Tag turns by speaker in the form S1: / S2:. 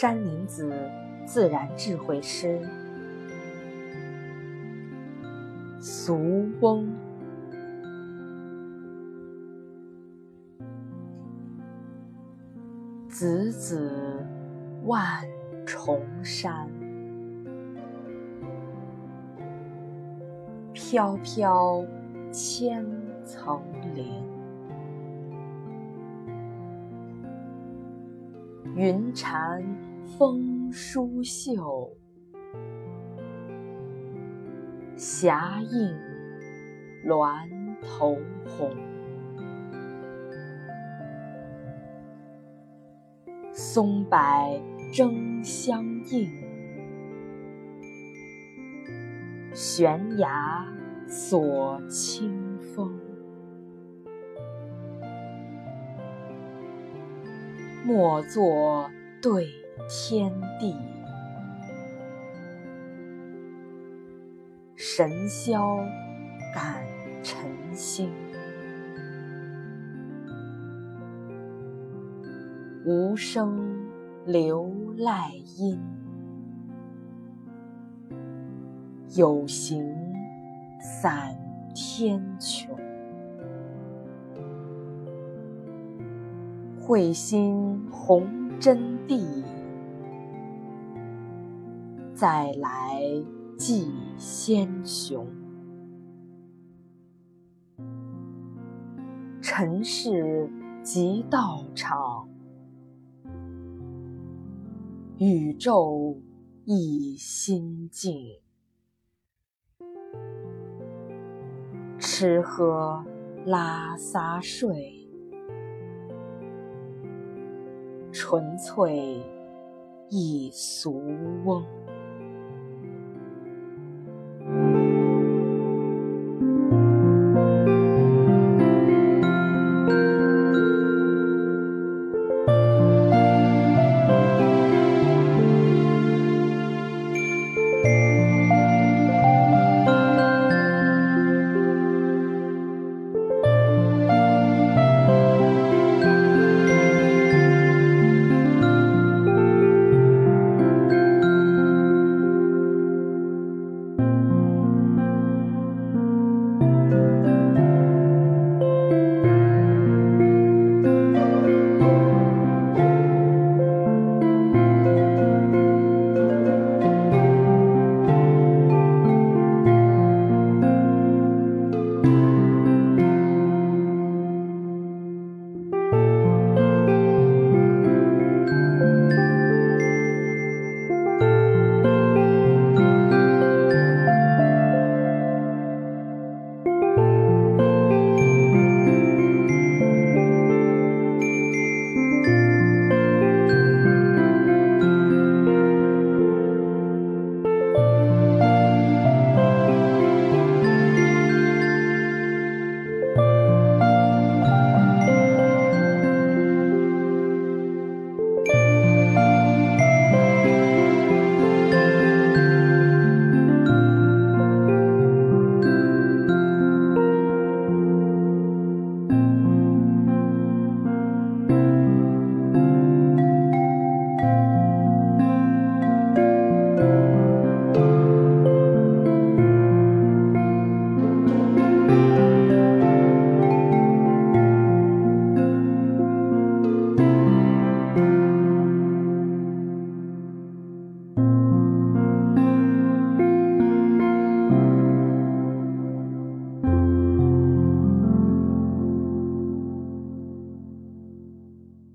S1: 山林子自然智慧诗，俗翁。子子万重山，飘飘千层林。云缠风舒袖，霞映峦头红。松柏争相映，悬崖锁清风。莫作对天地，神霄感尘星。无声留赖音，有形散天穹。会心弘真谛，再来祭先雄。尘世即道场，宇宙亦心境。吃喝拉撒睡。纯粹一俗翁。Música